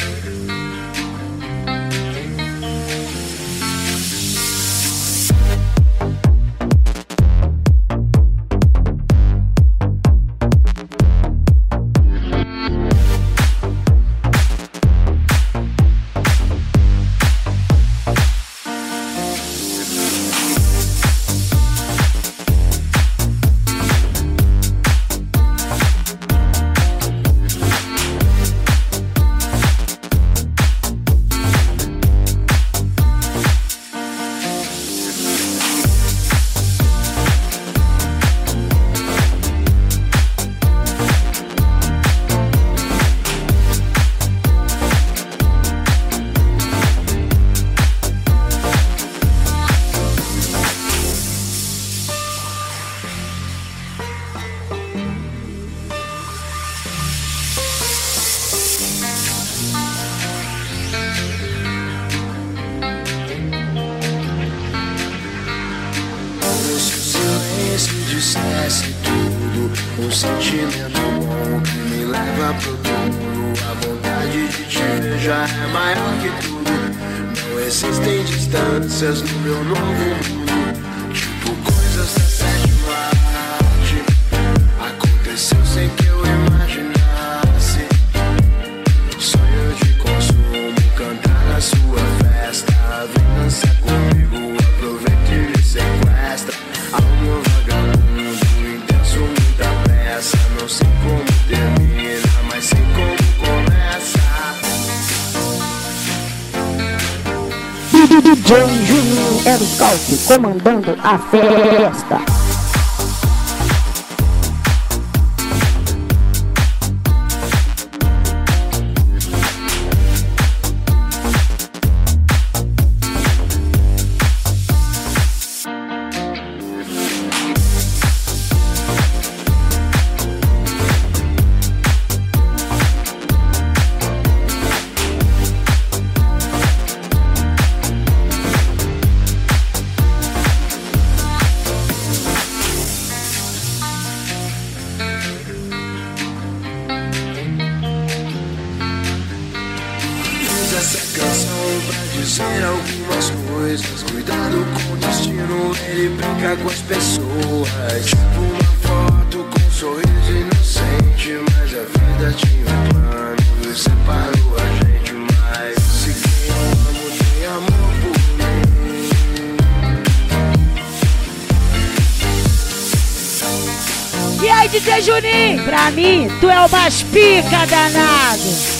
Música se dissesse tudo, um sentimento é bom me leva pro mundo. A vontade de te ver já é maior que tudo. Não existem distâncias no meu novo mundo. DJ Juninho Eroscalque comandando a festa. pra dizer algumas coisas. Cuidado com o destino, ele brinca com as pessoas. Tipo uma foto com um sorriso inocente, mas a vida tinha um plano e separou a gente mais. Se quem eu amo tem amor por mim. E aí, DJ Juninho? Pra mim, tu é o mais pica danado.